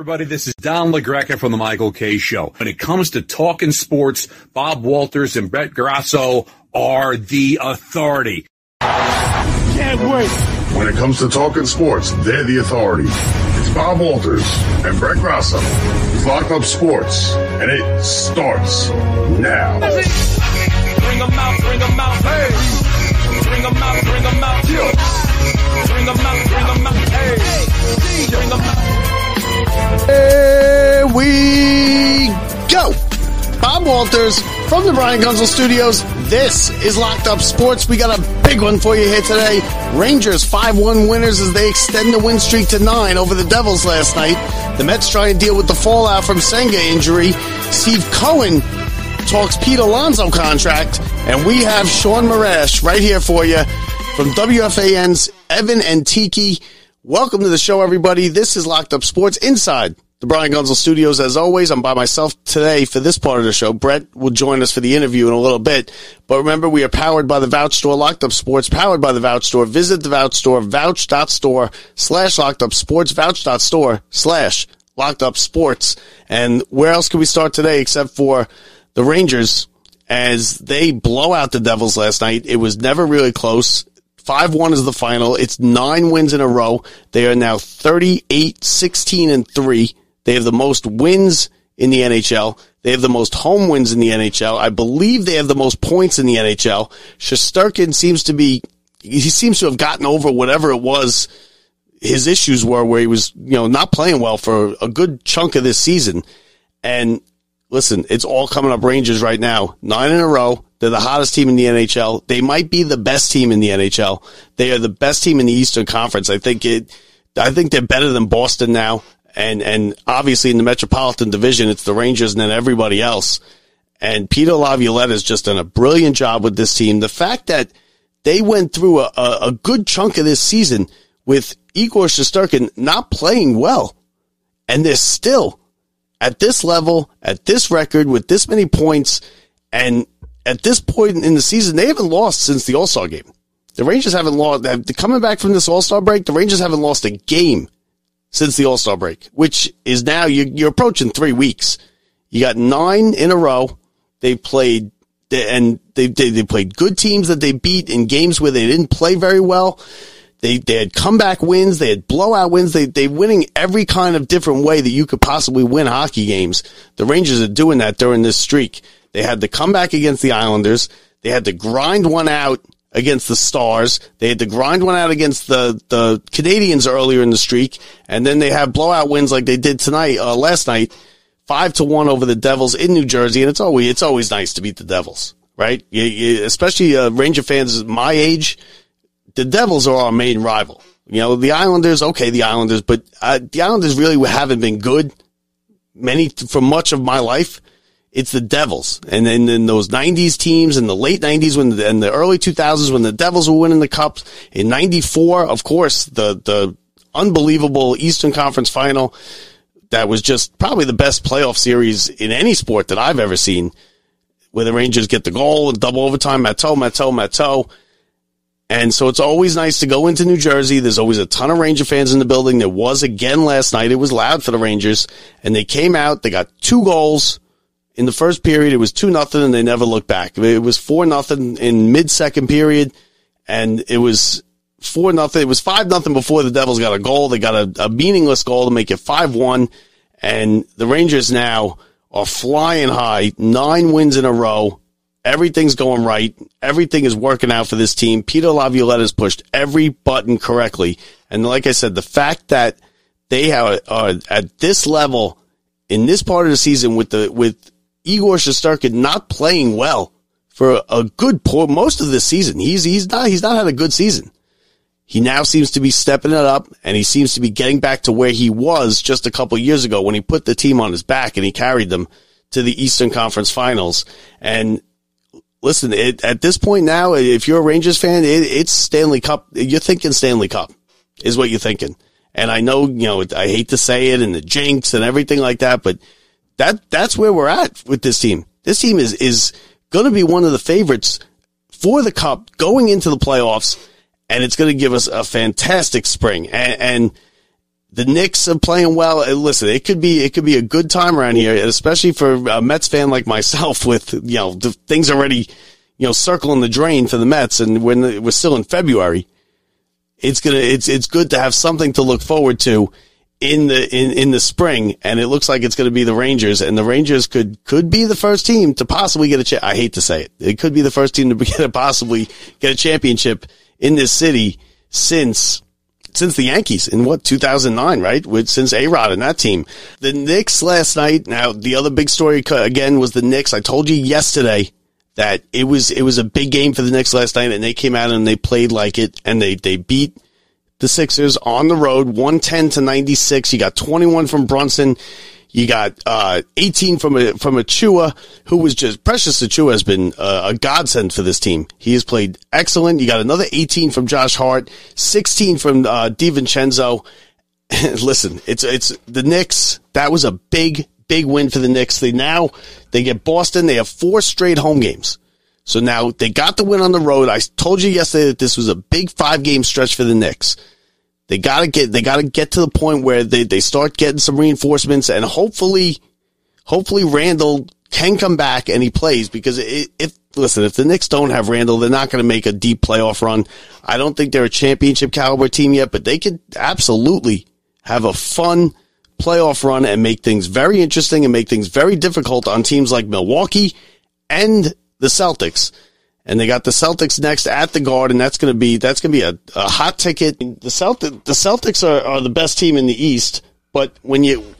Everybody, this is Don LaGreca from the Michael K. Show. When it comes to talking sports, Bob Walters and Brett Grasso are the authority. Can't wait. When it comes to talking sports, they're the authority. It's Bob Walters and Brett Grasso. It's Locked Up Sports, and it starts now. Bring them out, bring them out, hey. Bring them out, bring them out, yeah. Bring them out, bring them out, hey. Bring them out. Here we go. Bob Walters from the Brian Gunzel Studios. This is Locked Up Sports. We got a big one for you here today. Rangers 5-1 winners as they extend the win streak to 9 over the Devils last night. The Mets trying to deal with the fallout from Senga injury. Steve Cohen talks Pete Alonso contract. And we have Shaun Morash right here for you from WFAN's Evan and Tiki. Welcome to the show, everybody. This is Locked Up Sports inside the Brian Gunzel Studios. As always, I'm by myself today for this part of the show. Brett will join us for the interview in a little bit. But remember, we are powered by the Vouch Store, Locked Up Sports, powered by the Vouch Store. Visit the Vouch Store, vouch.store slash locked up sports, vouch.store slash locked up sports. And where else can we start today except for the Rangers as they blow out the Devils last night? It was never really close. 5-1 is the final. It's nine wins in a row. They are now 38, 16 and 3. They have the most wins in the NHL. They have the most home wins in the NHL. I believe they have the most points in the NHL. Shesterkin seems to be, he seems to have gotten over whatever it was his issues were where he was, you know, not playing well for a good chunk of this season. And listen, it's all coming up Rangers right now. Nine in a row. They're the hottest team in the NHL. They might be the best team in the NHL. They are the best team in the Eastern Conference. I think it, I think they're better than Boston now. And, and obviously in the Metropolitan Division, it's the Rangers and then everybody else. And Peter Laviolette has just done a brilliant job with this team. The fact that they went through a, a, a good chunk of this season with Igor Shesterkin not playing well, and they're still at this level, at this record, with this many points, and at this point in the season, they haven't lost since the All Star game. The Rangers haven't lost. Coming back from this All Star break, the Rangers haven't lost a game since the All Star break, which is now you're, you're, approaching three weeks. You got nine in a row. They played and they, they they played good teams that they beat in games where they didn't play very well. They they had comeback wins. They had blowout wins. They they winning every kind of different way that you could possibly win hockey games. The Rangers are doing that during this streak. They had the comeback against the Islanders. They had to grind one out against the Stars. They had to grind one out against the, the Canadiens earlier in the streak. And then they have blowout wins like they did tonight, uh, last night, five to one over the Devils in New Jersey. And it's always, it's always nice to beat the Devils, right? You, you, especially, uh, Ranger fans my age. The Devils are our main rival. You know, the Islanders, okay, the Islanders, but, uh, the Islanders really haven't been good many, for much of my life it's the Devils. And then in those 90s teams in the late 90s when the, and the early 2000s when the Devils were winning the cups in 94, of course, the, the unbelievable Eastern Conference final that was just probably the best playoff series in any sport that I've ever seen where the Rangers get the goal and double overtime, Matteau, Matteau, Matteau. And so it's always nice to go into New Jersey. There's always a ton of Ranger fans in the building. There was again last night. It was loud for the Rangers and they came out. They got two goals in the first period, it was two nothing, and they never looked back. It was four nothing in mid second period, and it was four nothing. It was five nothing before the Devils got a goal. They got a, a meaningless goal to make it five one, and the Rangers now are flying high, nine wins in a row. Everything's going right. Everything is working out for this team. Peter Laviolette has pushed every button correctly, and like I said, the fact that they are, are at this level in this part of the season with the with Igor Shesterkin not playing well for a good por- most of this season. He's he's not he's not had a good season. He now seems to be stepping it up and he seems to be getting back to where he was just a couple years ago when he put the team on his back and he carried them to the Eastern Conference Finals. And listen, it, at this point now, if you're a Rangers fan, it, it's Stanley Cup. You're thinking Stanley Cup is what you're thinking. And I know, you know, I hate to say it and the jinx and everything like that, but that that's where we're at with this team. This team is is going to be one of the favorites for the cup going into the playoffs, and it's going to give us a fantastic spring. And, and the Knicks are playing well. And listen, it could be it could be a good time around here, especially for a Mets fan like myself. With you know the things already, you know, circling the drain for the Mets, and when we're still in February, it's gonna it's it's good to have something to look forward to in the in, in the spring, and it looks like it's to be the Rangers, and the Rangers could could be the first team to possibly get a. I hate to say it, it could be the first team to get a, possibly get a championship in this city since since the Yankees in what 2009, right? With since A Rod and that team, the Knicks last night. Now the other big story again was the Knicks. I told you yesterday that it was it was a big game for the Knicks last night, and they came out and they played like it, and they they beat the Sixers on the road, 110 to 96. You got 21 from Brunson. You got uh, 18 from a from Achiuwa, who was just Precious Achiuwa has been uh, a godsend for this team. He has played excellent. You got another 18 from Josh Hart, 16 from uh, DiVincenzo. Listen, it's it's the Knicks. That was a big big win for the Knicks. They now they get Boston. They have four straight home games. So now they got the win on the road. I told you yesterday that this was a big five game stretch for the Knicks. They gotta get, they gotta get to the point where they, they start getting some reinforcements and hopefully, hopefully Randle can come back and he plays because it, if, listen, if the Knicks don't have Randle, they're not going to make a deep playoff run. I don't think they're a championship caliber team yet, but they could absolutely have a fun playoff run and make things very interesting and make things very difficult on teams like Milwaukee and the Celtics. And they got the Celtics next at the Garden. And that's going to be that's going to be a, a hot ticket. The Celtic the Celtics are, are the best team in the East, but when you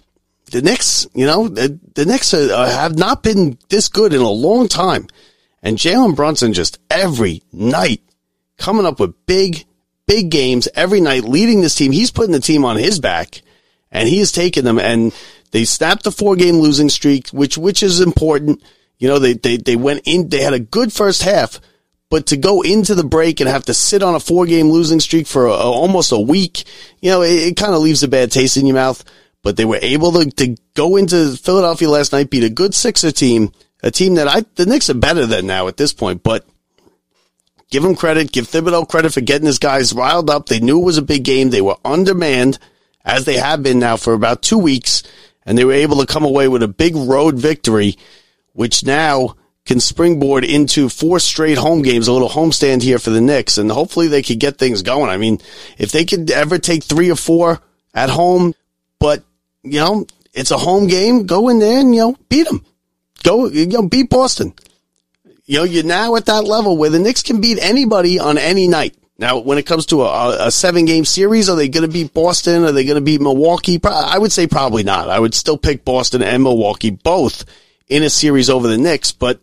the Knicks, you know, the, the Knicks are, have not been this good in a long time. And Jalen Brunson just every night coming up with big, big games every night, leading this team. He's putting the team on his back and he has taken them and they snapped the four game losing streak, which, which is important. You know, they, they, they went in, they had a good first half, but to go into the break and have to sit on a four game losing streak for a, a, almost a week, you know, it, it kind of leaves a bad taste in your mouth. But they were able to, to go into Philadelphia last night, beat a good Sixer team, a team that I, the Knicks are better than now at this point, but give them credit, give Thibodeau credit for getting his guys riled up. They knew it was a big game. They were undermanned as they have been now for about two weeks and they were able to come away with a big road victory which now can springboard into four straight home games, a little homestand here for the Knicks, and hopefully they could get things going. I mean, if they could ever take three or four at home, but you know, it's a home game, go in there and you know, beat them. Go, you know, beat Boston. You know, you're now at that level where the Knicks can beat anybody on any night. Now, when it comes to a, a seven game series, are they going to beat Boston? Are they going to beat Milwaukee? I would say probably not. I would still pick Boston and Milwaukee both in a series over the Knicks, but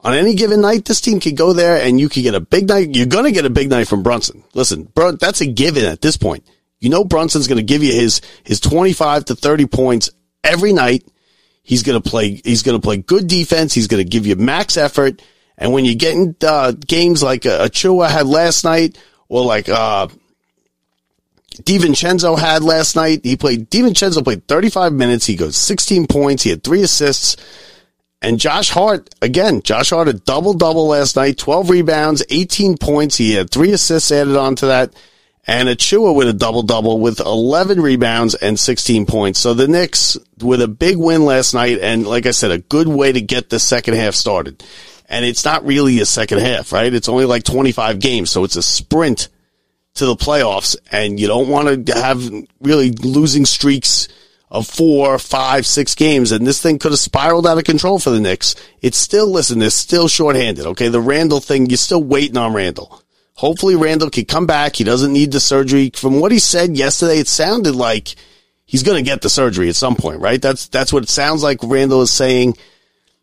on any given night, this team could go there and you could get a big night. You're going to get a big night from Brunson. Listen, Brun, that's a given at this point. You know, Brunson's going to give you his, his 25 to 30 points every night. He's going to play, he's going to play good defense. He's going to give you max effort. And when you get in uh, games like uh, Achiuwa had last night or like, uh, DiVincenzo had last night, he played, DiVincenzo played 35 minutes. He goes 16 points. He had three assists. And Josh Hart, again, Josh Hart a double double last night, 12 rebounds, 18 points. He had three assists added on to that. And Achiuwa with a double double with 11 rebounds and 16 points. So the Knicks with a big win last night. And like I said, a good way to get the second half started. And it's not really a second half, right? It's only like 25 games. So it's a sprint to the playoffs. And you don't want to have really losing streaks of four, five, six games, and this thing could have spiraled out of control for the Knicks. It's still, listen, they're still shorthanded. Okay, the Randle thing, you're still waiting on Randle. Hopefully, Randle can come back. He doesn't need the surgery. From what he said yesterday, it sounded like he's going to get the surgery at some point, right? That's that's what it sounds like. Randle is saying.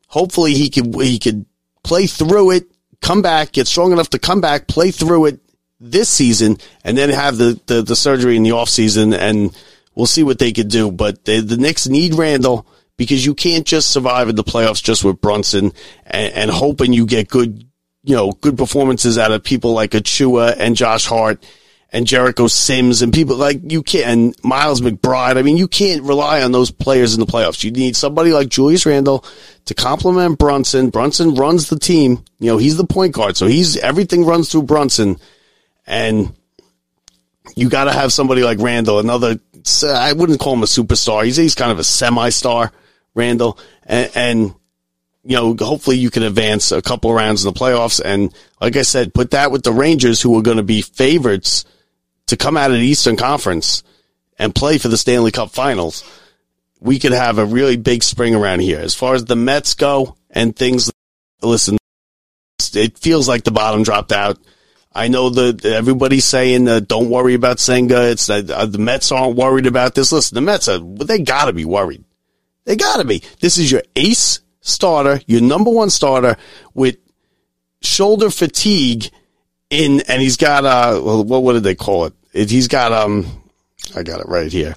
Hopefully, he could he could play through it, come back, get strong enough to come back, play through it this season, and then have the the, the surgery in the off season and We'll see what they could do, but they, the Knicks need Randle because you can't just survive in the playoffs just with Brunson and, and hoping you get good, you know, good performances out of people like Achiuwa and Josh Hart and Jericho Sims and people like you can't, and Miles McBride. I mean, you can't rely on those players in the playoffs. You need somebody like Julius Randle to complement Brunson. Brunson runs the team. You know, he's the point guard. So he's, everything runs through Brunson and you got to have somebody like Randle, another uh, I wouldn't call him a superstar. He's he's kind of a semi-star, Randle, and, and you know hopefully you can advance a couple rounds in the playoffs. And like I said, put that with the Rangers, who are going to be favorites to come out of the Eastern Conference and play for the Stanley Cup Finals. We could have a really big spring around here. As far as the Mets go and things, listen, it feels like the bottom dropped out. I know that everybody's saying uh, don't worry about Senga. It's uh, the Mets aren't worried about this. Listen, the Mets are they got to be worried. They got to be. This is your ace starter, your number one starter with shoulder fatigue in, and he's got uh, what what did they call it? it? He's got um, I got it right here.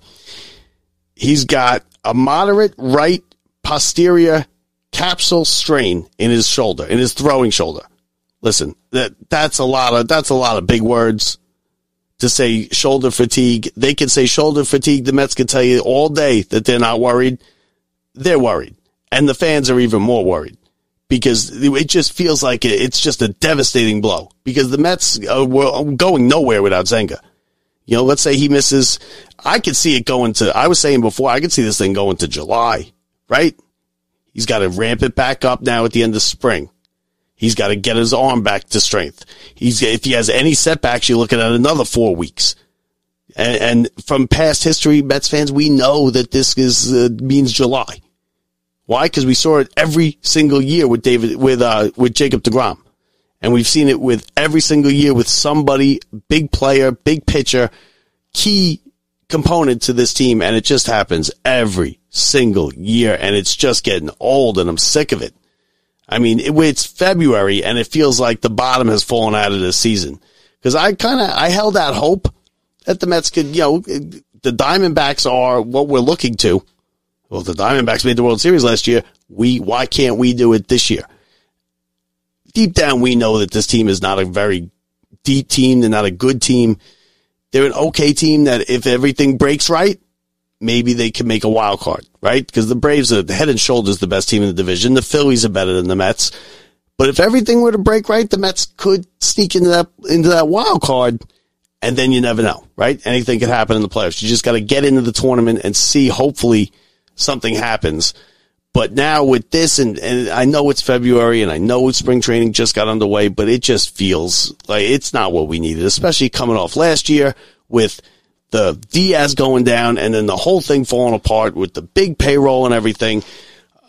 He's got a moderate right posterior capsule strain in his shoulder, in his throwing shoulder listen, that that's a lot of that's a lot of big words to say shoulder fatigue. They can say shoulder fatigue. The Mets can tell you all day that they're not worried. They're worried, and the fans are even more worried because it just feels like it's just a devastating blow because the Mets were going nowhere without Senga. You know, let's say he misses. I could see it going to. I was saying before, I could see this thing going to July, right? He's got to ramp it back up now at the end of spring. He's got to get his arm back to strength. He's if he has any setbacks, you're looking at another four weeks. And, and from past history, Mets fans, we know that this is uh, means July. Why? Because we saw it every single year with David with uh, with Jacob deGrom, and we've seen it with every single year with somebody, big player, big pitcher, key component to this team, and it just happens every single year, and it's just getting old, and I'm sick of it. I mean, it, it's February and it feels like the bottom has fallen out of the season. Cause I kind of, I held out hope that the Mets could, you know, the Diamondbacks are what we're looking to. Well, the Diamondbacks made the World Series last year. We, why can't we do it this year? Deep down, we know that this team is not a very deep team. They're not a good team. They're an okay team that if everything breaks right, maybe they can make a wild card, right? Because the Braves are the head and shoulders the best team in the division. The Phillies are better than the Mets. But if everything were to break right, the Mets could sneak into that into that wild card, and then you never know, right? Anything could happen in the playoffs. You just got to get into the tournament and see. Hopefully, something happens. But now with this, and, and I know it's February, and I know spring training just got underway, but it just feels like it's not what we needed, especially coming off last year with the Diaz going down and then the whole thing falling apart with the big payroll and everything.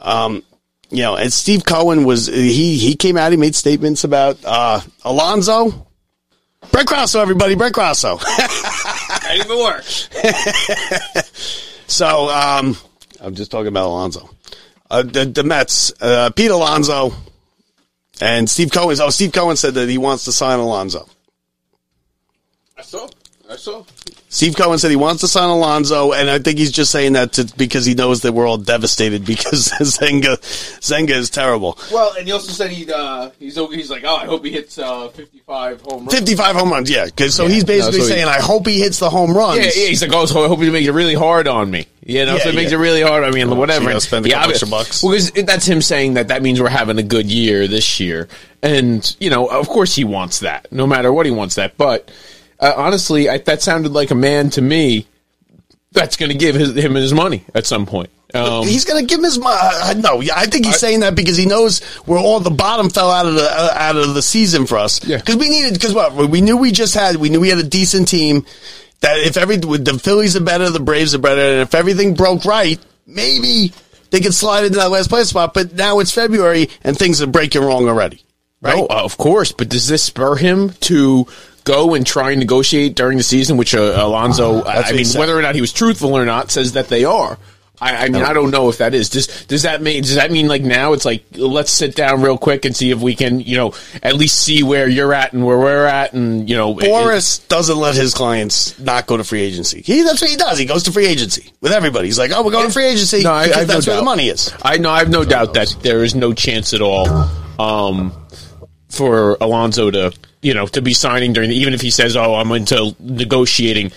Um, you know, and Steve Cohen was, he, he came out, he made statements about, uh, Alonso. Brett Grasso, everybody, Brett Grasso. Ready for work. so, um, I'm just talking about Alonso. Uh, the, the Mets, uh, Pete Alonso and Steve Cohen. Oh, Steve Cohen said that he wants to sign Alonso. I saw. I saw. Steve Cohen said he wants to sign Alonso, and I think he's just saying that to, because he knows that we're all devastated because Zenga Senga is terrible. Well, and he also said he uh, he's he's like, oh, I hope he hits uh, 55 home runs. 55 home runs, yeah. Cause, so Yeah. he's basically No, so he- saying, I hope he hits the home runs. Yeah, yeah, he's like, oh, so I hope he makes it really hard on me. You know, Yeah, so it makes yeah. it really hard. I mean, whatever. you gotta spend a Yeah, couple I- extra bucks. Well, because that's him saying that that means we're having a good year this year, and you know, of course, he wants that. No matter what, he wants that. But uh, honestly, I, that sounded like a man to me that's going to give his, him his money at some point. Um, he's going to give him his money. Uh, no, I think he's saying that because he knows where all the bottom fell out of the uh, out of the season for us. Yeah. because we needed because what we knew we just had we knew we had a decent team. That if every the Phillies are better, the Braves are better, and if everything broke right, maybe they could slide into that last place spot. But now it's February and things are breaking wrong already. Right? No, uh, of course. But does this spur him to go and try and negotiate during the season? Which uh, Alonso, what I mean, whether or not he was truthful or not, says that they are. I, I mean, I don't know if that is. Does does that mean? Does that mean like now it's like let's sit down real quick and see if we can, you know, at least see where you're at and where we're at, and you know, it- Boras doesn't let his clients not go to free agency. He that's what he does. He goes to free agency with everybody. He's like, "Oh, we're going to free agency No, I, because I have that's no where doubt. the money is." I know. I have no doubt that there is no chance at all um, for Alonso to, you know, to be signing during the. Even if he says, "Oh, I'm into negotiating,"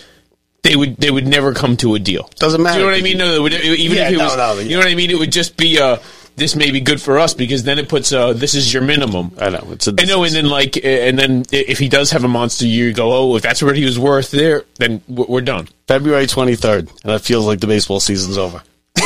they would they would never come to a deal. Doesn't matter. Do you know what I mean? No, would, even Yeah, if it no, was, no, you know what I mean. It would just be uh this may be good for us because then it puts uh this is your minimum. I know. It's a, I know, and then like, and then if he does have a monster year, you go, oh, if that's what he was worth there, then we're done. February 23rd, and it feels like the baseball season's over.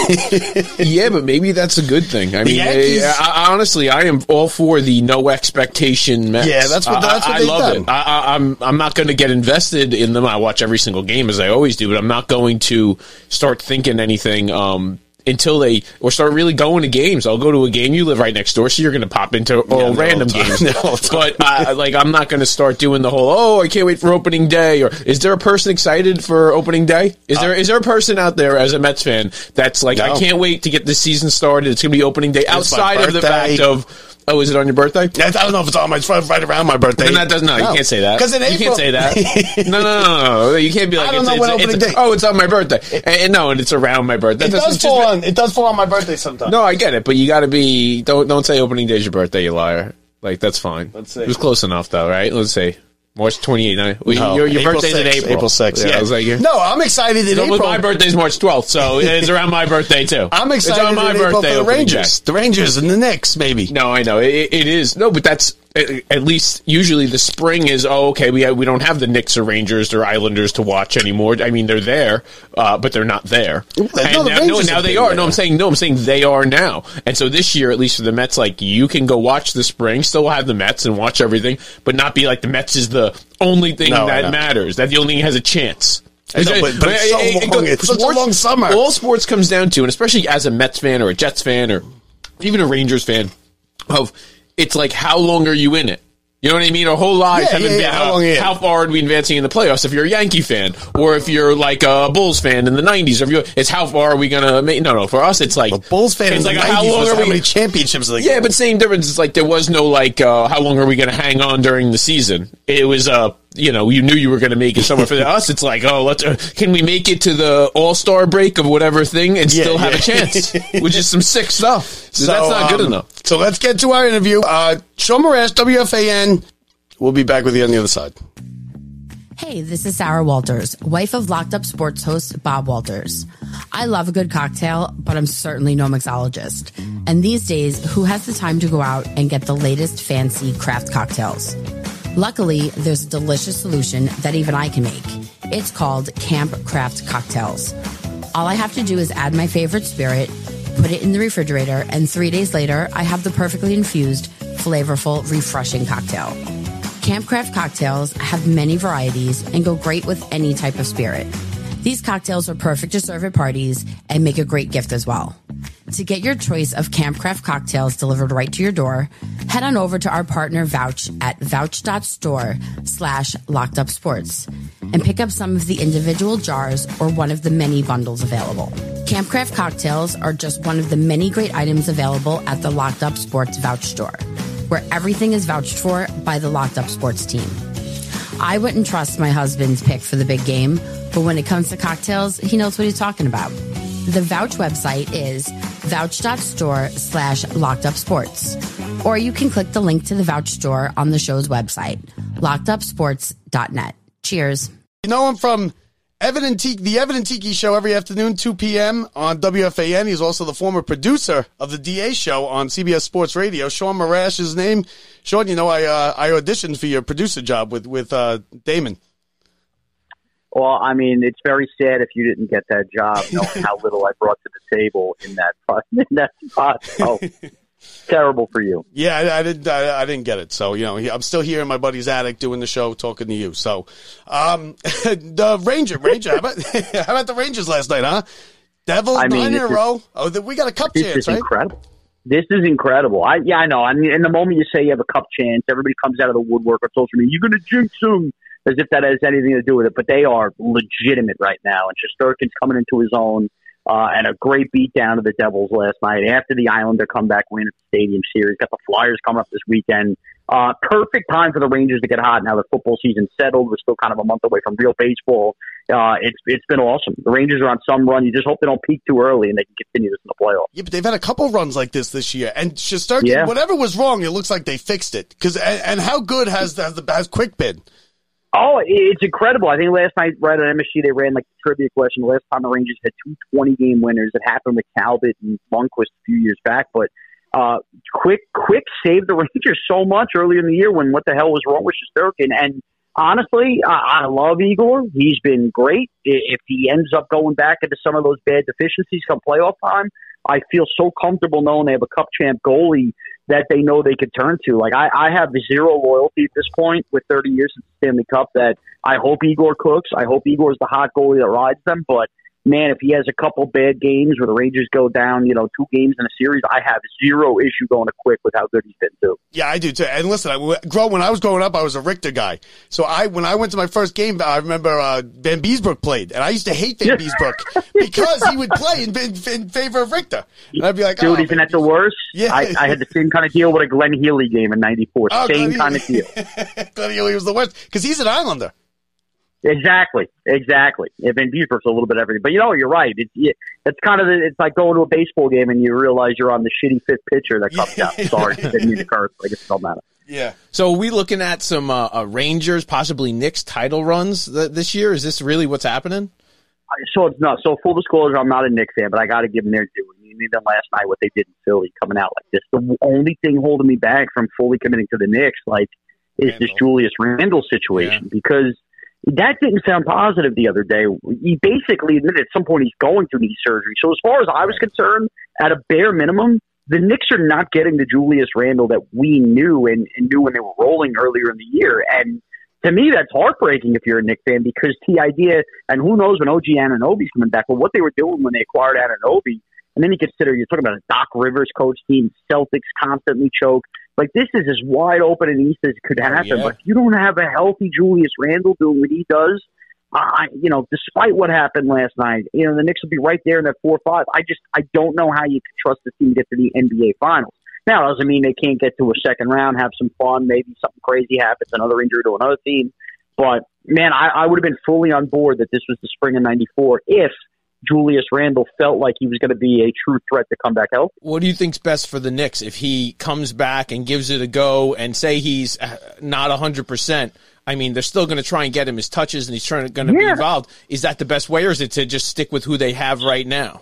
yeah, but maybe that's a good thing. I mean, Yankees- I, I, honestly, I am all for the no expectation Mets. Yeah, that's what- I- that's what I, they've love done. it. I, I, I'm I'm not going to get invested in them. I watch every single game as I always do, but I'm not going to start thinking anything. Um, until they or start really going to games. I'll go to a game. You live right next door, so you're going to pop into all no, random all games. No, all the time. but uh, like, I'm not going to start doing the whole. Oh, I can't wait for opening day. Or is there a person excited for opening day? Is there is there a person out there as a Mets fan that's like, I can't wait to get the season started. It's going to be opening day. Outside of the fact of, oh, is it on your birthday? I don't know if it's on my it's right around my birthday. Then that does not. You can't say that. Because in you April, can't say that. no, no, no, no, no. You can't be like. I don't it's, know it's, when it's- opening it's- day- Oh, it's on my birthday. And, and no, and it's around my birthday. It That does doesn't fall just- on. It does fall on my birthday sometimes. No, I get it, but you got to be. Don't don't say opening day's your birthday, you liar. Like that's fine. Let's see. It was close enough, though, right? Let's say March 28th. No, well, No, your your April birthday's in April. April 6th. Yeah, I was like, yeah. no, I'm excited in No, April. but my birthday's March 12th, so it's around my birthday too. I'm It's excited on my in April birthday for the Rangers, day. the Rangers and the Knicks, maybe. No, I know it, it is no, but that's at least usually the spring is oh okay we we don't have the Knicks or Rangers or Islanders to watch anymore. I mean they're there, uh, but they're not there. no, And the now, no, now they are. there. No, I'm saying no. I'm saying they are now. And so this year, at least for the Mets, like you can go watch the spring, still have the Mets and watch everything, but not be like the Mets is the only thing No, that matters. That the only thing has a chance. Know, but- but it's so It- it- long. it- It's such a long summer. All sports comes down to, and especially as a Mets fan or a Jets fan or even a Rangers fan, of it's like how long are you in it? You know what I mean? Our whole lives Yeah, haven't yeah, been yeah, how long are you in? how far are we advancing in the playoffs? If you're a Yankee fan, or if you're like a Bulls fan in the '90s, or if you it's how far are we gonna make? No, no. For us, it's like A Bulls fan It's like how 90s long are how we? many championships Yeah, but same difference. It's like there was no like uh, how long are we to hang on during the season? It was uh you know you knew you were going to make it somewhere for us. It's like oh let's uh, can we make it to the All Star break of whatever thing and Yeah, still have yeah. a chance, which is some sick stuff. So, So, that's not good um, enough. So let's get to our interview. Uh, Shaun Morash, WFAN. We'll be back with you on the other side. Hey, this is Sarah Walters, wife of Locked Up Sports host Bob Walters. I love a good cocktail, but I'm certainly no mixologist. And these days, who has the time to go out and get the latest fancy craft cocktails? Luckily, there's a delicious solution that even I can make. It's called Camp Craft Cocktails. All I have to do is add my favorite spirit, put it in the refrigerator, and three days later, I have the perfectly infused, flavorful, refreshing cocktail. Campcraft cocktails have many varieties and go great with any type of spirit. These cocktails are perfect to serve at parties and make a great gift as well. To get your choice of Campcraft cocktails delivered right to your door, head on over to our partner Vouch at vouch.store slash locked up sports and pick up some of the individual jars or one of the many bundles available. Campcraft cocktails are just one of the many great items available at the Locked Up Sports Vouch store, where everything is vouched for by the Locked Up Sports team. I wouldn't trust my husband's pick for the big game, but when it comes to cocktails, he knows what he's talking about. The Vouch website is vouch.store slash locked lockedupsports. Or you can click the link to the Vouch store on the show's website, lockedupsports.net. Cheers. You know him from Evan and Tiki, the Evan and Tiki show every afternoon, 2 p.m. on WFAN. He's also the former producer of the DA show on CBS Sports Radio. Shaun Morash, his name. Shaun, you know, I, uh, I auditioned for your producer job with, with, uh, Damon. Well, I mean, it's very sad if you didn't get that job, knowing how little I brought to the table in that in that spot. So terrible for you. Yeah, I, I didn't. I, I didn't get it. So you know, I'm still here in my buddy's attic doing the show, talking to you. So, um, the Ranger, Ranger. How about, how about the Rangers last night, huh? Devils I mean, nine in a row. Oh, we got a cup This chance, is right? incredible. This is incredible. I yeah, I know. I mean, in the moment you say you have a cup chance, everybody comes out of the woodwork on social media. You're going to jinx them, as if that has anything to do with it. But they are legitimate right now, and Shesterkin's coming into his own. Uh, and a great beat down to the Devils last night after the Islander comeback win at the Stadium Series. Got the Flyers coming up this weekend. Uh, perfect time for the Rangers to get hot now the football season settled. We're still kind of a month away from real baseball. Uh, it's it's been awesome. The Rangers are on some run. You just hope they don't peak too early and they can continue this in the playoffs. Yeah, but they've had a couple runs like this this year, and Shesterkin, Yeah. whatever was wrong, it looks like they fixed it. Because and, and how good has has the has Quick been? Oh, it's incredible. I think last night, right on MSG, they ran like a trivia question. The last time the Rangers had two 20 game winners, it happened with Talbot and Lundqvist a few years back. But uh, Quick, Quick saved the Rangers so much earlier in the year when what the hell was wrong with Shesterkin. And honestly, I, I love Igor. He's been great. If he ends up going back into some of those bad deficiencies come playoff time, I feel so comfortable knowing they have a cup champ goalie that they know they could turn to. Like I, I have zero loyalty at this point with 30 years the Stanley Cup. That I hope Igor cooks. I hope Igor's the hot goalie that rides them. But man, if he has a couple bad games where the Rangers go down, you know, two games in a series, I have zero issue going to Quick with how good he's been too. Yeah, I do too. And listen, I, grow, when I was growing up, I was a Richter guy. So I, when I went to my first game, I remember uh, Vanbiesbrouck played, and I used to hate Vanbiesbrouck because he would play in, in, in favor of Richter. And I'd be like, Dude, oh, even at the worst, Yeah. I, I had the same kind of deal with a Glenn Healy game in '94. oh, same Glenn kind of deal. Glenn Healy was the worst because he's an Islander. Exactly, exactly. Yeah, Vanbiesbrouck's a little bit everything, but you know, you're right. It's it, it's kind of it's like going to a baseball game and you realize you're on the shitty fifth pitcher that comes out. Sorry, didn't mean to curse. I guess it don't matter. Yeah. So are we looking at some uh, uh, Rangers, possibly Knicks title runs th- this year? Is this really what's happening? I- So it's not. So full disclosure, I'm not a Knicks fan, but I got to give them their due. You need them last night what they did in Philly, coming out like this. The only thing holding me back from fully committing to the Knicks, like, is this Julius Randle situation because that didn't sound positive the other day. He basically admitted at some point he's going to knee surgery. So as far as I was concerned, at a bare minimum, the Knicks are not getting the Julius Randle that we knew and, and knew when they were rolling earlier in the year. And to me, that's heartbreaking if you're a Knicks fan because the idea, and who knows when OG Anunoby's coming back, but what they were doing when they acquired Anunoby, and then you consider you're talking about a Doc Rivers coach team, Celtics constantly choke. Like this is as wide open an East as could oh, happen. yeah. But if you don't have a healthy Julius Randle doing what he does, I, you know, despite what happened last night, you know, the Knicks will be right there in that four or five. I just, I don't know how you can trust the team to get to the NBA Finals. Now, it doesn't mean they can't get to a second round, have some fun, maybe something crazy happens, another injury to another team. But man, I, I would have been fully on board that this was the spring of '94 if Julius Randle felt like he was going to be a true threat to come back healthy. What do you think's best for the Knicks if he comes back and gives it a go and say he's uh, not 100%? I mean, they're still going to try and get him his touches and he's trying going to be involved. Is that the best way or is it to just stick with who they have right now?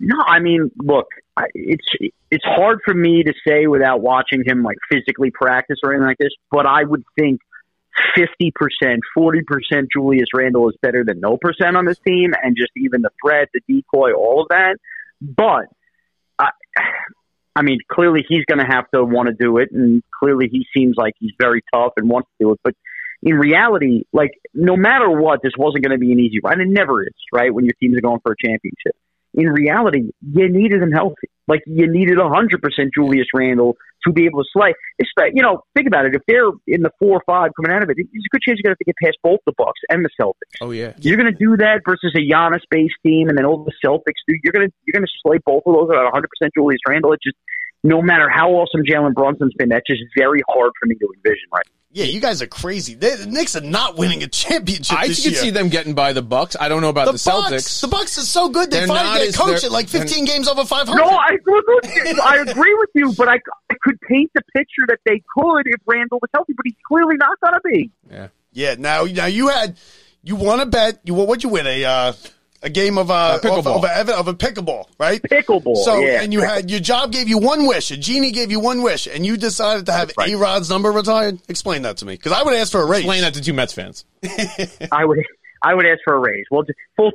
No, I mean, look, it's it's hard for me to say without watching him like physically practice or anything like this. But I would think fifty percent, forty percent Julius Randle is better than no percent on this team, and just even the threat, the decoy, all of that. But I, I mean, clearly he's going to have to want to do it, and clearly he seems like he's very tough and wants to do it. But in reality, like no matter what, this wasn't going to be an easy run. It never is, right? When your teams are going for a championship. In reality, you needed him healthy. Like you needed hundred percent Julius Randle to be able to slay. It's that you know, think about it. If they're in the four or five coming out of it, there's a good chance you're going to have to get past both the Bucks and the Celtics. Oh, yeah. You're going to do that versus a Giannis-based team, and then all the Celtics do. You're going to you're going to slay both of those at 100 percent Julius Randle. It's just no matter how awesome Jalen Brunson's been, that's just very hard for me to envision right. Yeah, you guys are crazy. They, the Knicks are not winning a championship I could this year. see them getting by the Bucks. I don't know about the, the Bucks, Celtics. the Bucks is so good. They They're finally not get as- coached they're- at like 15 games over 500. No, I agree with you. I agree with you, but I, I could paint the picture that they could if Randle was healthy, but he's clearly not going to be. Yeah, yeah. now now you had you want to bet. You what'd you win a uh, a game of uh, pickleball. of, of, a, of a pickleball, right? Pickleball, So yeah. and you had your job gave you one wish. A genie gave you one wish, and you decided to have right. A Rod's number retired. Explain that to me, because I would ask for a raise. Explain that to two Mets fans. I would I would ask for a raise. Well, just full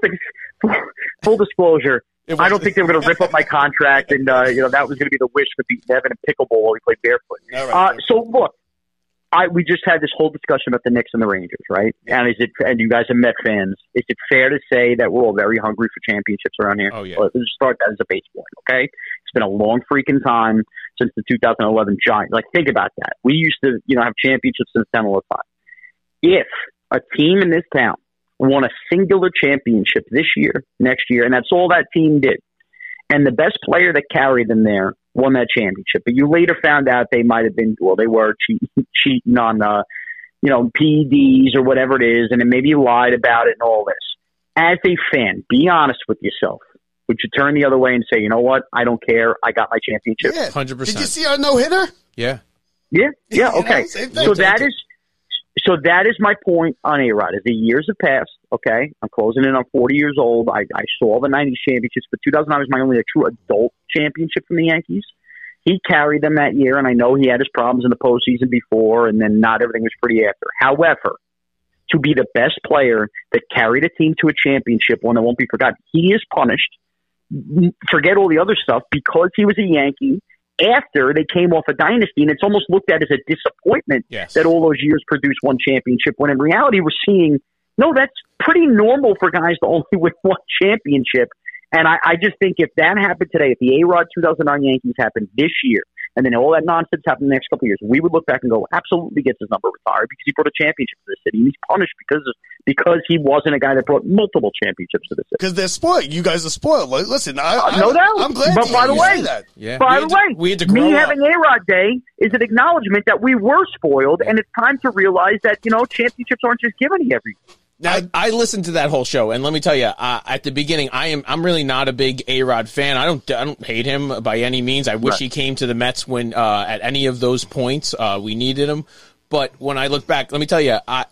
full, full disclosure. Was- I don't think they were going to rip up my contract, and uh, you know that was going to be the wish for beating Evan in pickleball while we played barefoot. All right. Uh, so look, I we just had this whole discussion about the Knicks and the Rangers, right? And is it and you guys are Met fans? Is it fair to say that we're all very hungry for championships around here? Oh, yeah. Let's just start that as a base point, okay? It's been a long freaking time since the 2011 Giants. Like think about that. We used to, you know, have championships since 10 or 5. If a team in this town won a singular championship this year, next year, and that's all that team did, and the best player that carried them there won that championship. But you later found out they might have been well, they were cheating, cheating on the, you know PEDs or whatever it is, and then maybe you lied about it and all this. As a fan, be honest with yourself. Would you turn the other way and say, you know what, I don't care, I got my championship? Yeah. 100%. Did you see our no hitter? Yeah. Yeah, yeah, You know, okay. so that is so that is my point on A Rod. As the years have passed, okay, I'm closing in on 40 years old. I, I saw the 90s championships, but 2009 was my only true adult championship from the Yankees. He carried them that year, and I know he had his problems in the postseason before, and then not everything was pretty after. However, to be the best player that carried a team to a championship, one that won't be forgotten, he is punished. Forget all the other stuff because he was a Yankee after they came off a dynasty, and it's almost looked at as a disappointment Yes. that all those years produced one championship. When in reality, we're seeing no, that's pretty normal for guys to only win one championship. And I, I just think if that happened today, if the A Rod 2009 Yankees happened this year, and then all that nonsense happened in the next couple of years, we would look back and go, absolutely gets his number retired because he brought a championship to the city, and he's punished because because he wasn't a guy that brought multiple championships to the city. Because they're spoiled. You guys are spoiled. Like, listen, I, uh, I, no doubt. I'm glad But to by the you way- say that. Yeah. By we the to- way, we had to me grow up. having A Rod Day is an acknowledgement that we were spoiled, and it's time to realize that you know championships aren't just given to every. I, I listened to that whole show, and let me tell you, uh, at the beginning, I am I'm really not a big A Rod fan. I don't I don't hate him by any means. I wish Right. he came to the Mets when uh, at any of those points uh, we needed him. But when I look back, let me tell you, I,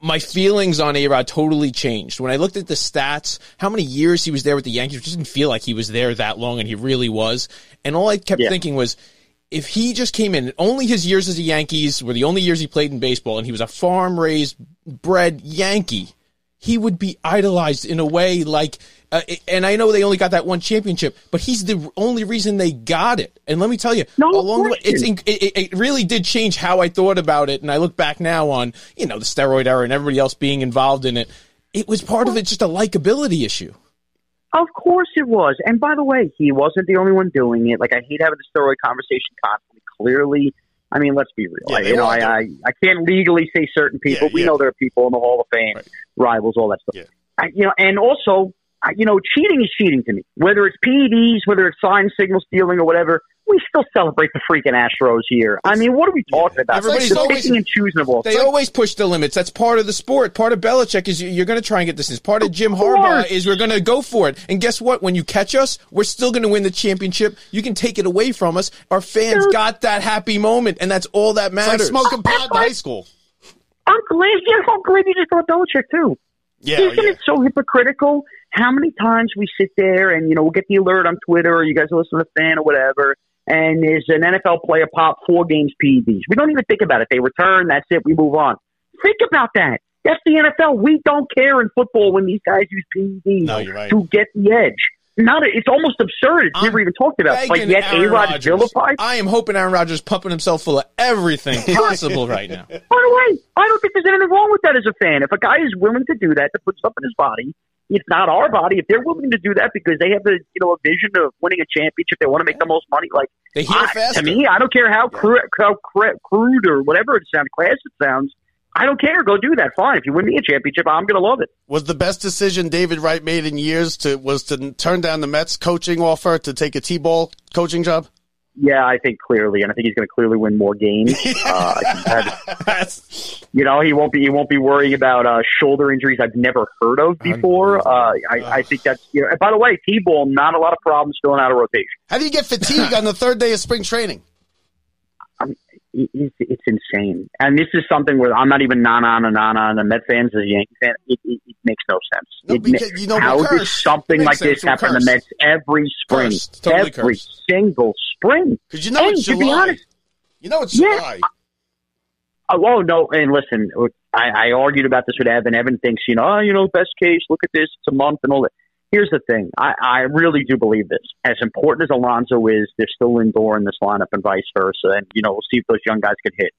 my feelings on A Rod totally changed when I looked at the stats. How many years he was there with the Yankees? It just didn't feel like he was there that long, and he really was. And all I kept Yeah. thinking was, if he just came in, only his years as a Yankees were the only years he played in baseball, and he was a farm raised, bred Yankee, he would be idolized in a way like. Uh, and I know they only got that one championship, but he's the only reason they got it. And let me tell you, No along the way, it's it, it really did change how I thought about it. And I look back now on you know the steroid era and everybody else being involved in it. It was part of it just a likability issue. Of course it was, and by the way, he wasn't the only one doing it. Like I hate having the steroid conversation constantly. Clearly, I mean, let's be real. Yeah, I, you know, I. I I can't legally say certain people. Yeah, we yeah. know there are people in the Hall of Fame, Right. rivals, all that stuff. Yeah. I, you know, and also, I, you know, cheating is cheating to me. Whether it's PEDs, whether it's sign signal stealing or whatever, we still celebrate the freaking Astros here. I mean, what are we talking about? Everybody's Just always- picking and choosing of all. They always push the limits. That's part of the sport. Part of Belichick is you- you're going to try and get this. Is part of Jim Harbaugh is we're going to go for it. And guess what? When you catch us, we're still going to win the championship. You can take it away from us. Our fans Dude. got that happy moment, and that's all that It's like matters. smoking pot in high school. I'm glad. Yeah, I'm glad you just brought Belichick too. Yeah, Isn't yeah. it so hypocritical? How many times we sit there and you know we'll get the alert on Twitter or you guys listen to the fan or whatever, and there's an NFL player pop four games PEDs. We don't even think about it. They return. That's it. We move on. Think about that. That's the NFL. We don't care in football when these guys use PEDs No, right. to get the edge. Not. It's almost absurd. It's I'm never even talked about. But yet, A Rod vilified. I am hoping Aaron Rodgers pumping himself full of everything possible right now. By the way, I don't think there's anything wrong with that as a fan. If a guy is willing to do that, to put stuff in his body, it's not our body. If they're willing to do that because they have the you know a vision of winning a championship, they want to make the most money. Like They heal I- to me, I don't care how cru- how cru- crude or whatever it sounds, class it sounds. I don't care. Go do that. Fine. If you win me a championship, I'm going to love it. Was the best decision David Wright made in years to was to turn down the Mets coaching offer to take a T-ball coaching job? Yeah, I think clearly, and I think he's going to clearly win more games. uh, I think that- That's you know, he won't be he won't be worrying about uh, shoulder injuries I've never heard of before. Uh, I, I think that's. You know, and by the way, T-ball, not a lot of problems filling out a rotation. how do you get fatigue on the third day of spring training? It- It's, it's insane, and this is something where I'm not even non on and on on a Met fans as a Yankee fan. It, it, it makes no sense. No, It because you know how does something like sense, this we're happen to the cursed. Mets every spring, Cursed. Totally every cursed. single spring? Because you know And it's to be July. honest, you know it's Yeah. July. Oh, oh no! And listen, I, I argued about this with Evan. Evan thinks, you know, oh, you know, best case, look at this, it's a month and all that. Here's the thing: I, I really do believe this. As important as Alonso is, there's still Lindor in this lineup, and vice versa. And you know, we'll see if those young guys could hit.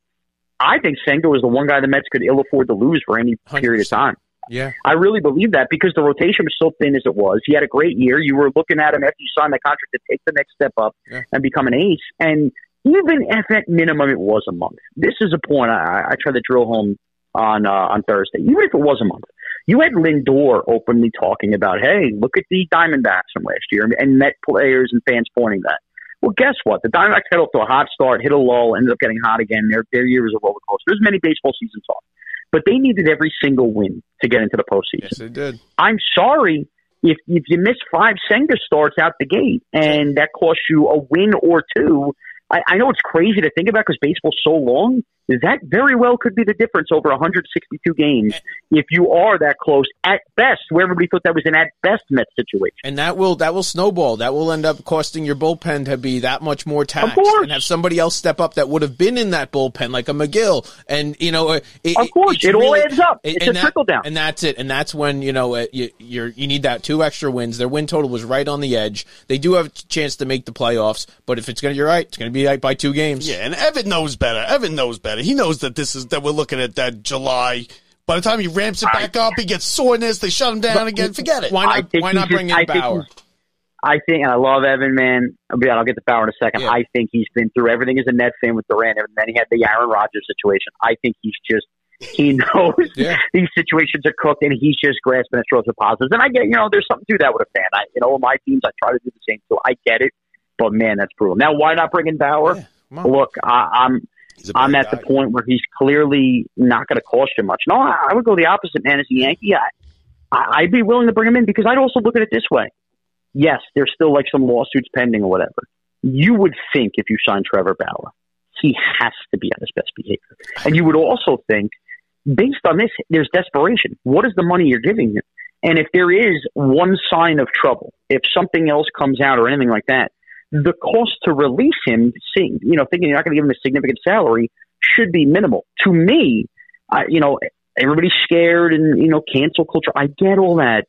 I think Senga is the one guy the Mets could ill afford to lose for any period of time. Yeah. I really believe that because the rotation was so thin as it was. He had a great year. You were looking at him after you signed that contract to take the next step up Yeah. and become an ace. And even if at minimum it was a month, this is a point I, I tried to drill home on uh, on Thursday. Even if it was a month, you had Lindor openly talking about, "Hey, look at the Diamondbacks from last year," and Met players and fans pointing that. Well, guess what? The Diamondbacks got off to a hot start, hit a lull, ended up getting hot again. Their their year was a roller coaster. There's many baseball seasons off, but they needed every single win to get into the postseason. Yes, they did. I'm sorry if if you miss five Senga starts out the gate and that costs you a win or two. I, I know it's crazy to think about because baseball's so long. That very well could be the difference over 162 games if you are that close at best, where everybody thought that was an at best Mets situation. And that will that will snowball. That will end up costing your bullpen to be that much more taxed, course. and have somebody else step up that would have been in that bullpen, like a Megill. And you know, it, Of course, it's it all adds up. It's and a trickle down. and that's it. And that's when you know uh, you you're, you need that two extra wins. Their win total was right on the edge. They do have a chance to make the playoffs, but if it's gonna, you're right, it's gonna be right by two games. Yeah, and Evan knows better. Evan knows better. He knows that this is that we're looking at that July. By the time he ramps it back up, he gets soreness. They shut him down again. Forget it. Why not? Why not bring just- in I Bauer? I think, and I love Evan, man. Yeah, I'll get to Bauer in a second. Yeah. I think he's been through everything as a Net fan with Durant, and then he had the Aaron Rodgers situation. I think he's just he knows Yeah. these situations are cooked, and he's just grasping at straws for positives. And I get, you know, there's something to that with a fan. I, you know, with my teams, I try to do the same. So I get it, but man, that's brutal. Now, why not bring in Bauer? Yeah. Look, I, I'm He's a I'm at the point where he's clearly not going to cost you much. No, I, I would go the opposite, man. As a Yankee, I, I, I'd be willing to bring him in because I'd also look at it this way. Yes, there's still like some lawsuits pending or whatever. You would think if you sign Trevor Bauer, he has to be at his best behavior. And you would also think, based on this, there's desperation. What is the money you're giving him? And if there is one sign of trouble, if something else comes out or anything like that, the cost to release him, seeing, you know, thinking you're not going to give him a significant salary, should be minimal. To me, I, you know, everybody's scared and you know, cancel culture. I get all that.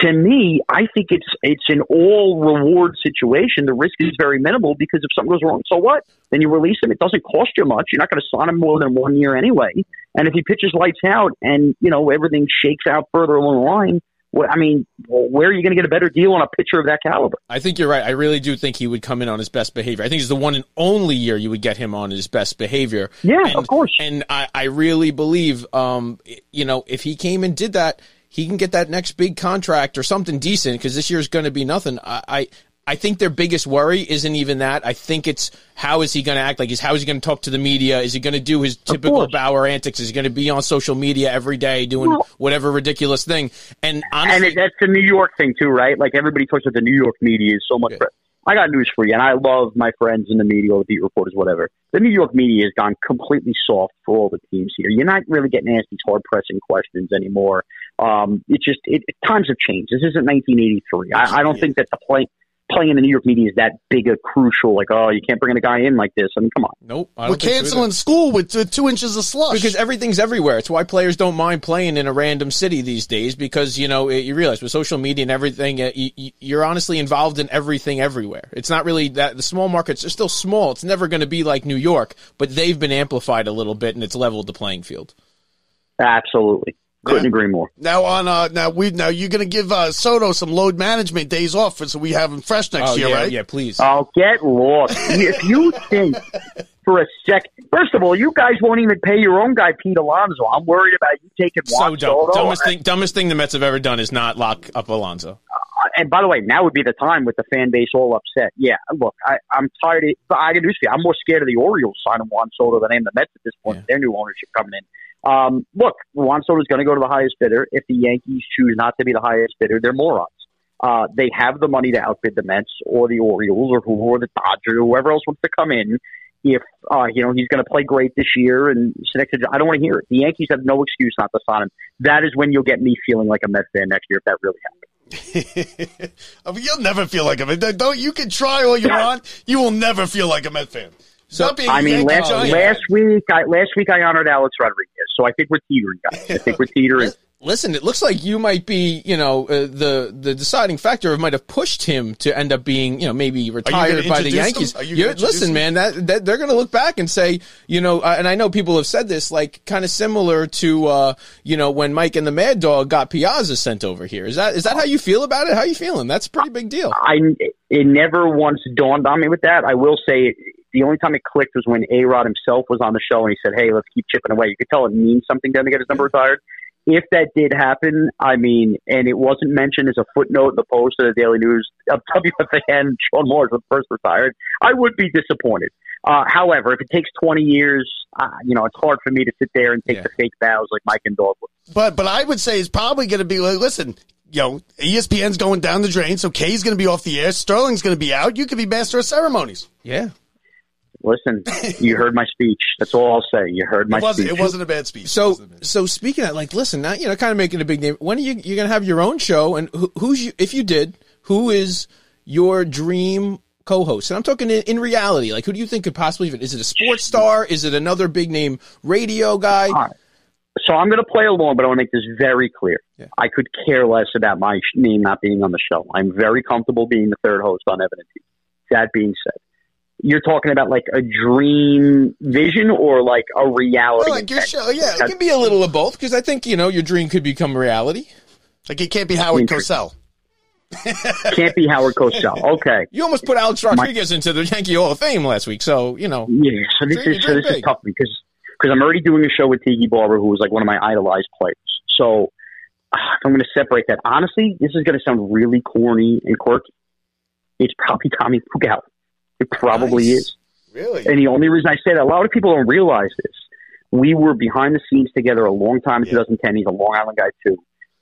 To me, I think it's it's an all reward situation. The risk is very minimal because if something goes wrong, so what? Then you release him. It doesn't cost you much. You're not going to sign him more than one year anyway. And if he pitches lights out and you know everything shakes out further along the line, I mean, where are you going to get a better deal on a pitcher of that caliber? I think you're right. I really do think he would come in on his best behavior. I think it's the one and only year you would get him on his best behavior. Yeah, and, of course. And I, I really believe, um, you know, if he came and did that, he can get that next big contract or something decent because this year's going to be nothing. I, I, I think their biggest worry isn't even that. I think it's how is he going to act? Like, is how is he going to talk to the media? Is he going to do his typical. Bauer antics? Is he going to be on social media every day doing Well- whatever ridiculous thing? And And honestly, it, that's the New York thing too, right? Like everybody talks about the New York media is so much. Yeah. I got news for you, and I love my friends in the media, the beat reporters, whatever. The New York media has gone completely soft for all the teams here. You're not really getting asked these hard pressing questions anymore. Um, it's just it, times have changed. This isn't 1983. I, I don't think that the play playing in the New York media is that big a crucial. Like, oh, you can't bring a guy in like this. I mean, come on. nope. I We're don't so canceling school with uh, two inches of slush. because everything's everywhere. It's why players don't mind playing in a random city these days because you know it, you realize with social media and everything, uh, you, you- you're honestly involved in everything everywhere. It's not really that the small markets are still small. It's never going to be like New York, but they've been amplified a little bit and it's leveled the playing field. Absolutely, couldn't Yeah. agree more. now on uh now we now you're gonna give uh, Soto some load management days off for, so we have him fresh next oh year, yeah, right? yeah, please. I'll get lost. if you think for a sec, first of all, you guys won't even pay your own guy, Pete Alonso. I'm worried about you taking so Juan dumb. Soto. Dumbest thing, dumbest thing the Mets have ever done is not lock up Alonso. And by the way, now would be the time with the fan base all upset. Yeah, look, I, I'm tired. Of, I can do see. I'm more scared of the Orioles signing Juan Soto than I am the Mets at this point. Yeah. Their new ownership coming in. Um, look, Juan Soto is going to go to the highest bidder. If the Yankees choose not to be the highest bidder, they're morons. Uh, they have the money to outbid the Mets or the Orioles or who or the Dodgers or whoever else wants to come in. If uh, you know he's going to play great this year and next I don't want to hear it. The Yankees have no excuse not to sign him. That is when you'll get me feeling like a Mets fan next year if that really happens. I mean, you'll never feel like a Met. Don't you can try all you want. You will never feel like a Met fan. So- Not being a I mean, last giant. last week, I, last week I honored Alex Rodriguez, so I think we're teetering, guys. I think we're teetering. Listen, it looks like you might be, you know, uh, the the deciding factor might have pushed him to end up being, you know, maybe retired by the Yankees. you listen, him? man, that, that they're going to look back and say, you know, uh, and I know people have said this, like kind of similar to, uh, you know, when Mike and the Mad Dog got Piazza sent over here. Is that is that how you feel about it? How you feeling? That's a pretty big deal. I it never once dawned on me with that. I will say the only time it clicked was when A Rod himself was on the show and he said, "Hey, let's keep chipping away." You could tell it means something to him to get his number retired. If that did happen, I mean, and it wasn't mentioned as a footnote in the post of the Daily News of WFAN, Shaun Morash was first retired, I would be disappointed. Uh, however, if it takes 20 years, uh, you know, it's hard for me to sit there and take Yeah. the fake bows like Mike and Dog would. But but I would say it's probably going to be like, listen, you know, ESPN's going down the drain, so Kay's going to be off the air. Sterling's going to be out. You could be master of ceremonies. Yeah. Listen, you heard my speech. That's all I'll say. You heard my It wasn't, speech. it wasn't a bad speech. So, wasn't bad- so speaking of like, listen, now you know, kind of making a big name. When are you you're gonna have your own show? And who, who's you, if you did, who is your dream co-host? And I'm talking in, in reality. Like, who do you think could possibly even? Is it a sports star? Is it another big name radio guy? All right. So I'm going to play along, but I want to make this very clear. Yeah. I could care less about my name not being on the show. I'm very comfortable being the third host on Evan and T. That being said, you're talking about like a dream vision or like a reality. Well, like your show, yeah, it can be a little of both because I think you know your dream could become reality. like it can't be Howard Cosell. Can't be Howard Cosell. Okay. You almost put Alex Rodriguez into the Yankee Hall of Fame last week, so you know. Yeah, so this is so this is tough because because I'm already doing a show with Tiki Barber, who was like one of my idolized players. So ah, I'm going to separate that. Honestly, this is going to sound really corny and quirky. It's probably Tommy Fugal. It probably Nice. is. Really? And the only reason I say that, a lot of people don't realize this. We were behind the scenes together a long time in Yeah. 2010. He's a Long Island guy too.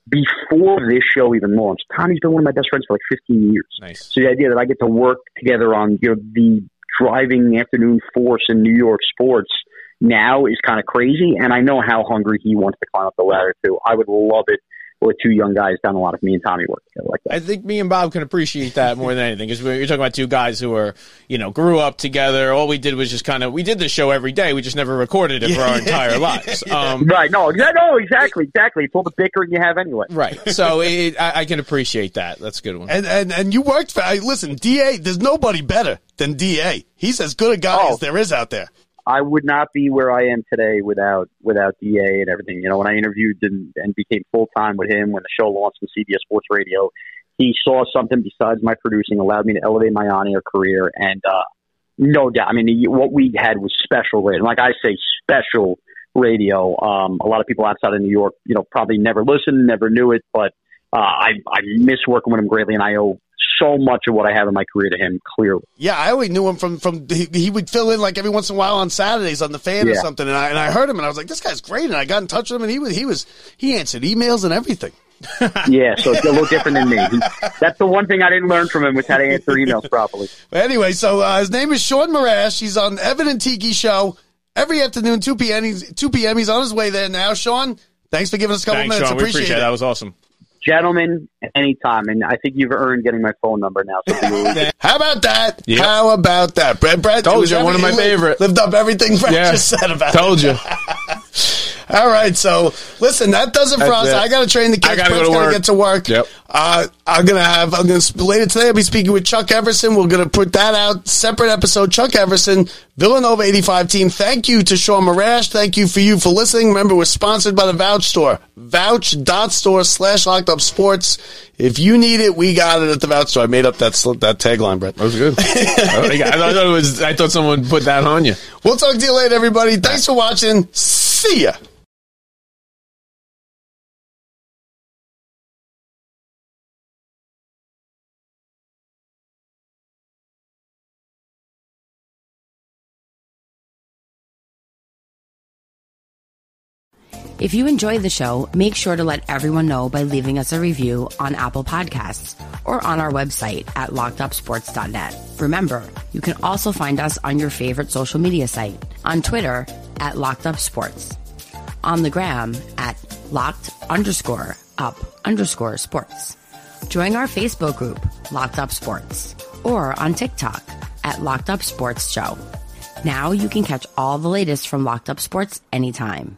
Before this show even launched, Tommy's been one of my best friends for like 15 years. Nice. So the idea that I get to work together on you know the driving afternoon force in New York sports now is kind of crazy, and I know how hungry he wants to climb up the ladder too. I would love it with two young guys down a lot if me and Tommy work together like that. I think me and Bob can appreciate that more than anything because you're talking about two guys who are, you know, grew up together. All we did was just kind of we did the show every day. We just never recorded it for our entire lives. Um, Right? No, exa- no, exactly, exactly. It's all the bickering you have anyway. right. So it, I, I can appreciate that. That's a good one. And, and and you worked for. I- Listen, DA. There's nobody better than DA. He's as good a guy Oh. as there is out there. I would not be where I am today without without DA and everything. You know, when I interviewed and, and became full time with him when the show launched on CBS Sports Radio, he saw something besides my producing, allowed me to elevate my on air career, and uh, no doubt. I mean, what we had was special radio. Like I say, special radio. Um, a lot of people outside of New York, you know, probably never listened, never knew it, but uh, I I miss working with him greatly, and I owe so much of what I have in my career to him. Clearly. Yeah, I only knew him from from he, he would fill in like every once in a while on Saturdays on the fan or something, and I and I heard him and I was like, this guy's great, and I got in touch with him and he was he was he answered emails and everything. Yeah, so it's a little different than me. He, that's the one thing I didn't learn from him was how to answer emails properly. But anyway, so uh, his name is Shaun Morash. He's on Evan and Tiki show every afternoon, two p.m. He's two p.m. He's on his way there now. Shaun, thanks for giving us a couple Thanks, minutes. Shaun. We appreciate, appreciate it. it. That was awesome. Gentlemen, anytime, and I think you've earned getting my phone number now. So How about that? Yep. How about that, Brett? Brett, Told it was you, one of my every- favorite. Lived up everything Brett Yeah. just said about. Told you. All right, so listen, that does it for That's us. it. I got to train the kids. I gotta Brett's go to gotta get to work. Yep. Uh, I'm gonna have. I'm gonna later today. I'll be speaking with Chuck Everson. We're gonna put that out separate episode. Chuck Everson, Villanova 85 team. Thank you to Shaun Morash. Thank you for you for listening. Remember, we're sponsored by the Vouch Store. Vouch.store slash locked up sports. If you need it, we got it at the Vouch Store. I made up that that tagline, Brett. That was good. I thought it was. I thought someone put that on you. We'll talk to you later, everybody. Thanks for watching. See ya. If you enjoyed the show, make sure to let everyone know by leaving us a review on Apple Podcasts or on our website at lockedupsports.net. Remember, you can also find us on your favorite social media site, on Twitter at lockedupsports, on the gram at locked underscore up underscore sports. Join our Facebook group, Locked Up Sports, or on TikTok at Locked Up Sports Show. Now you can catch all the latest from Locked Up Sports anytime.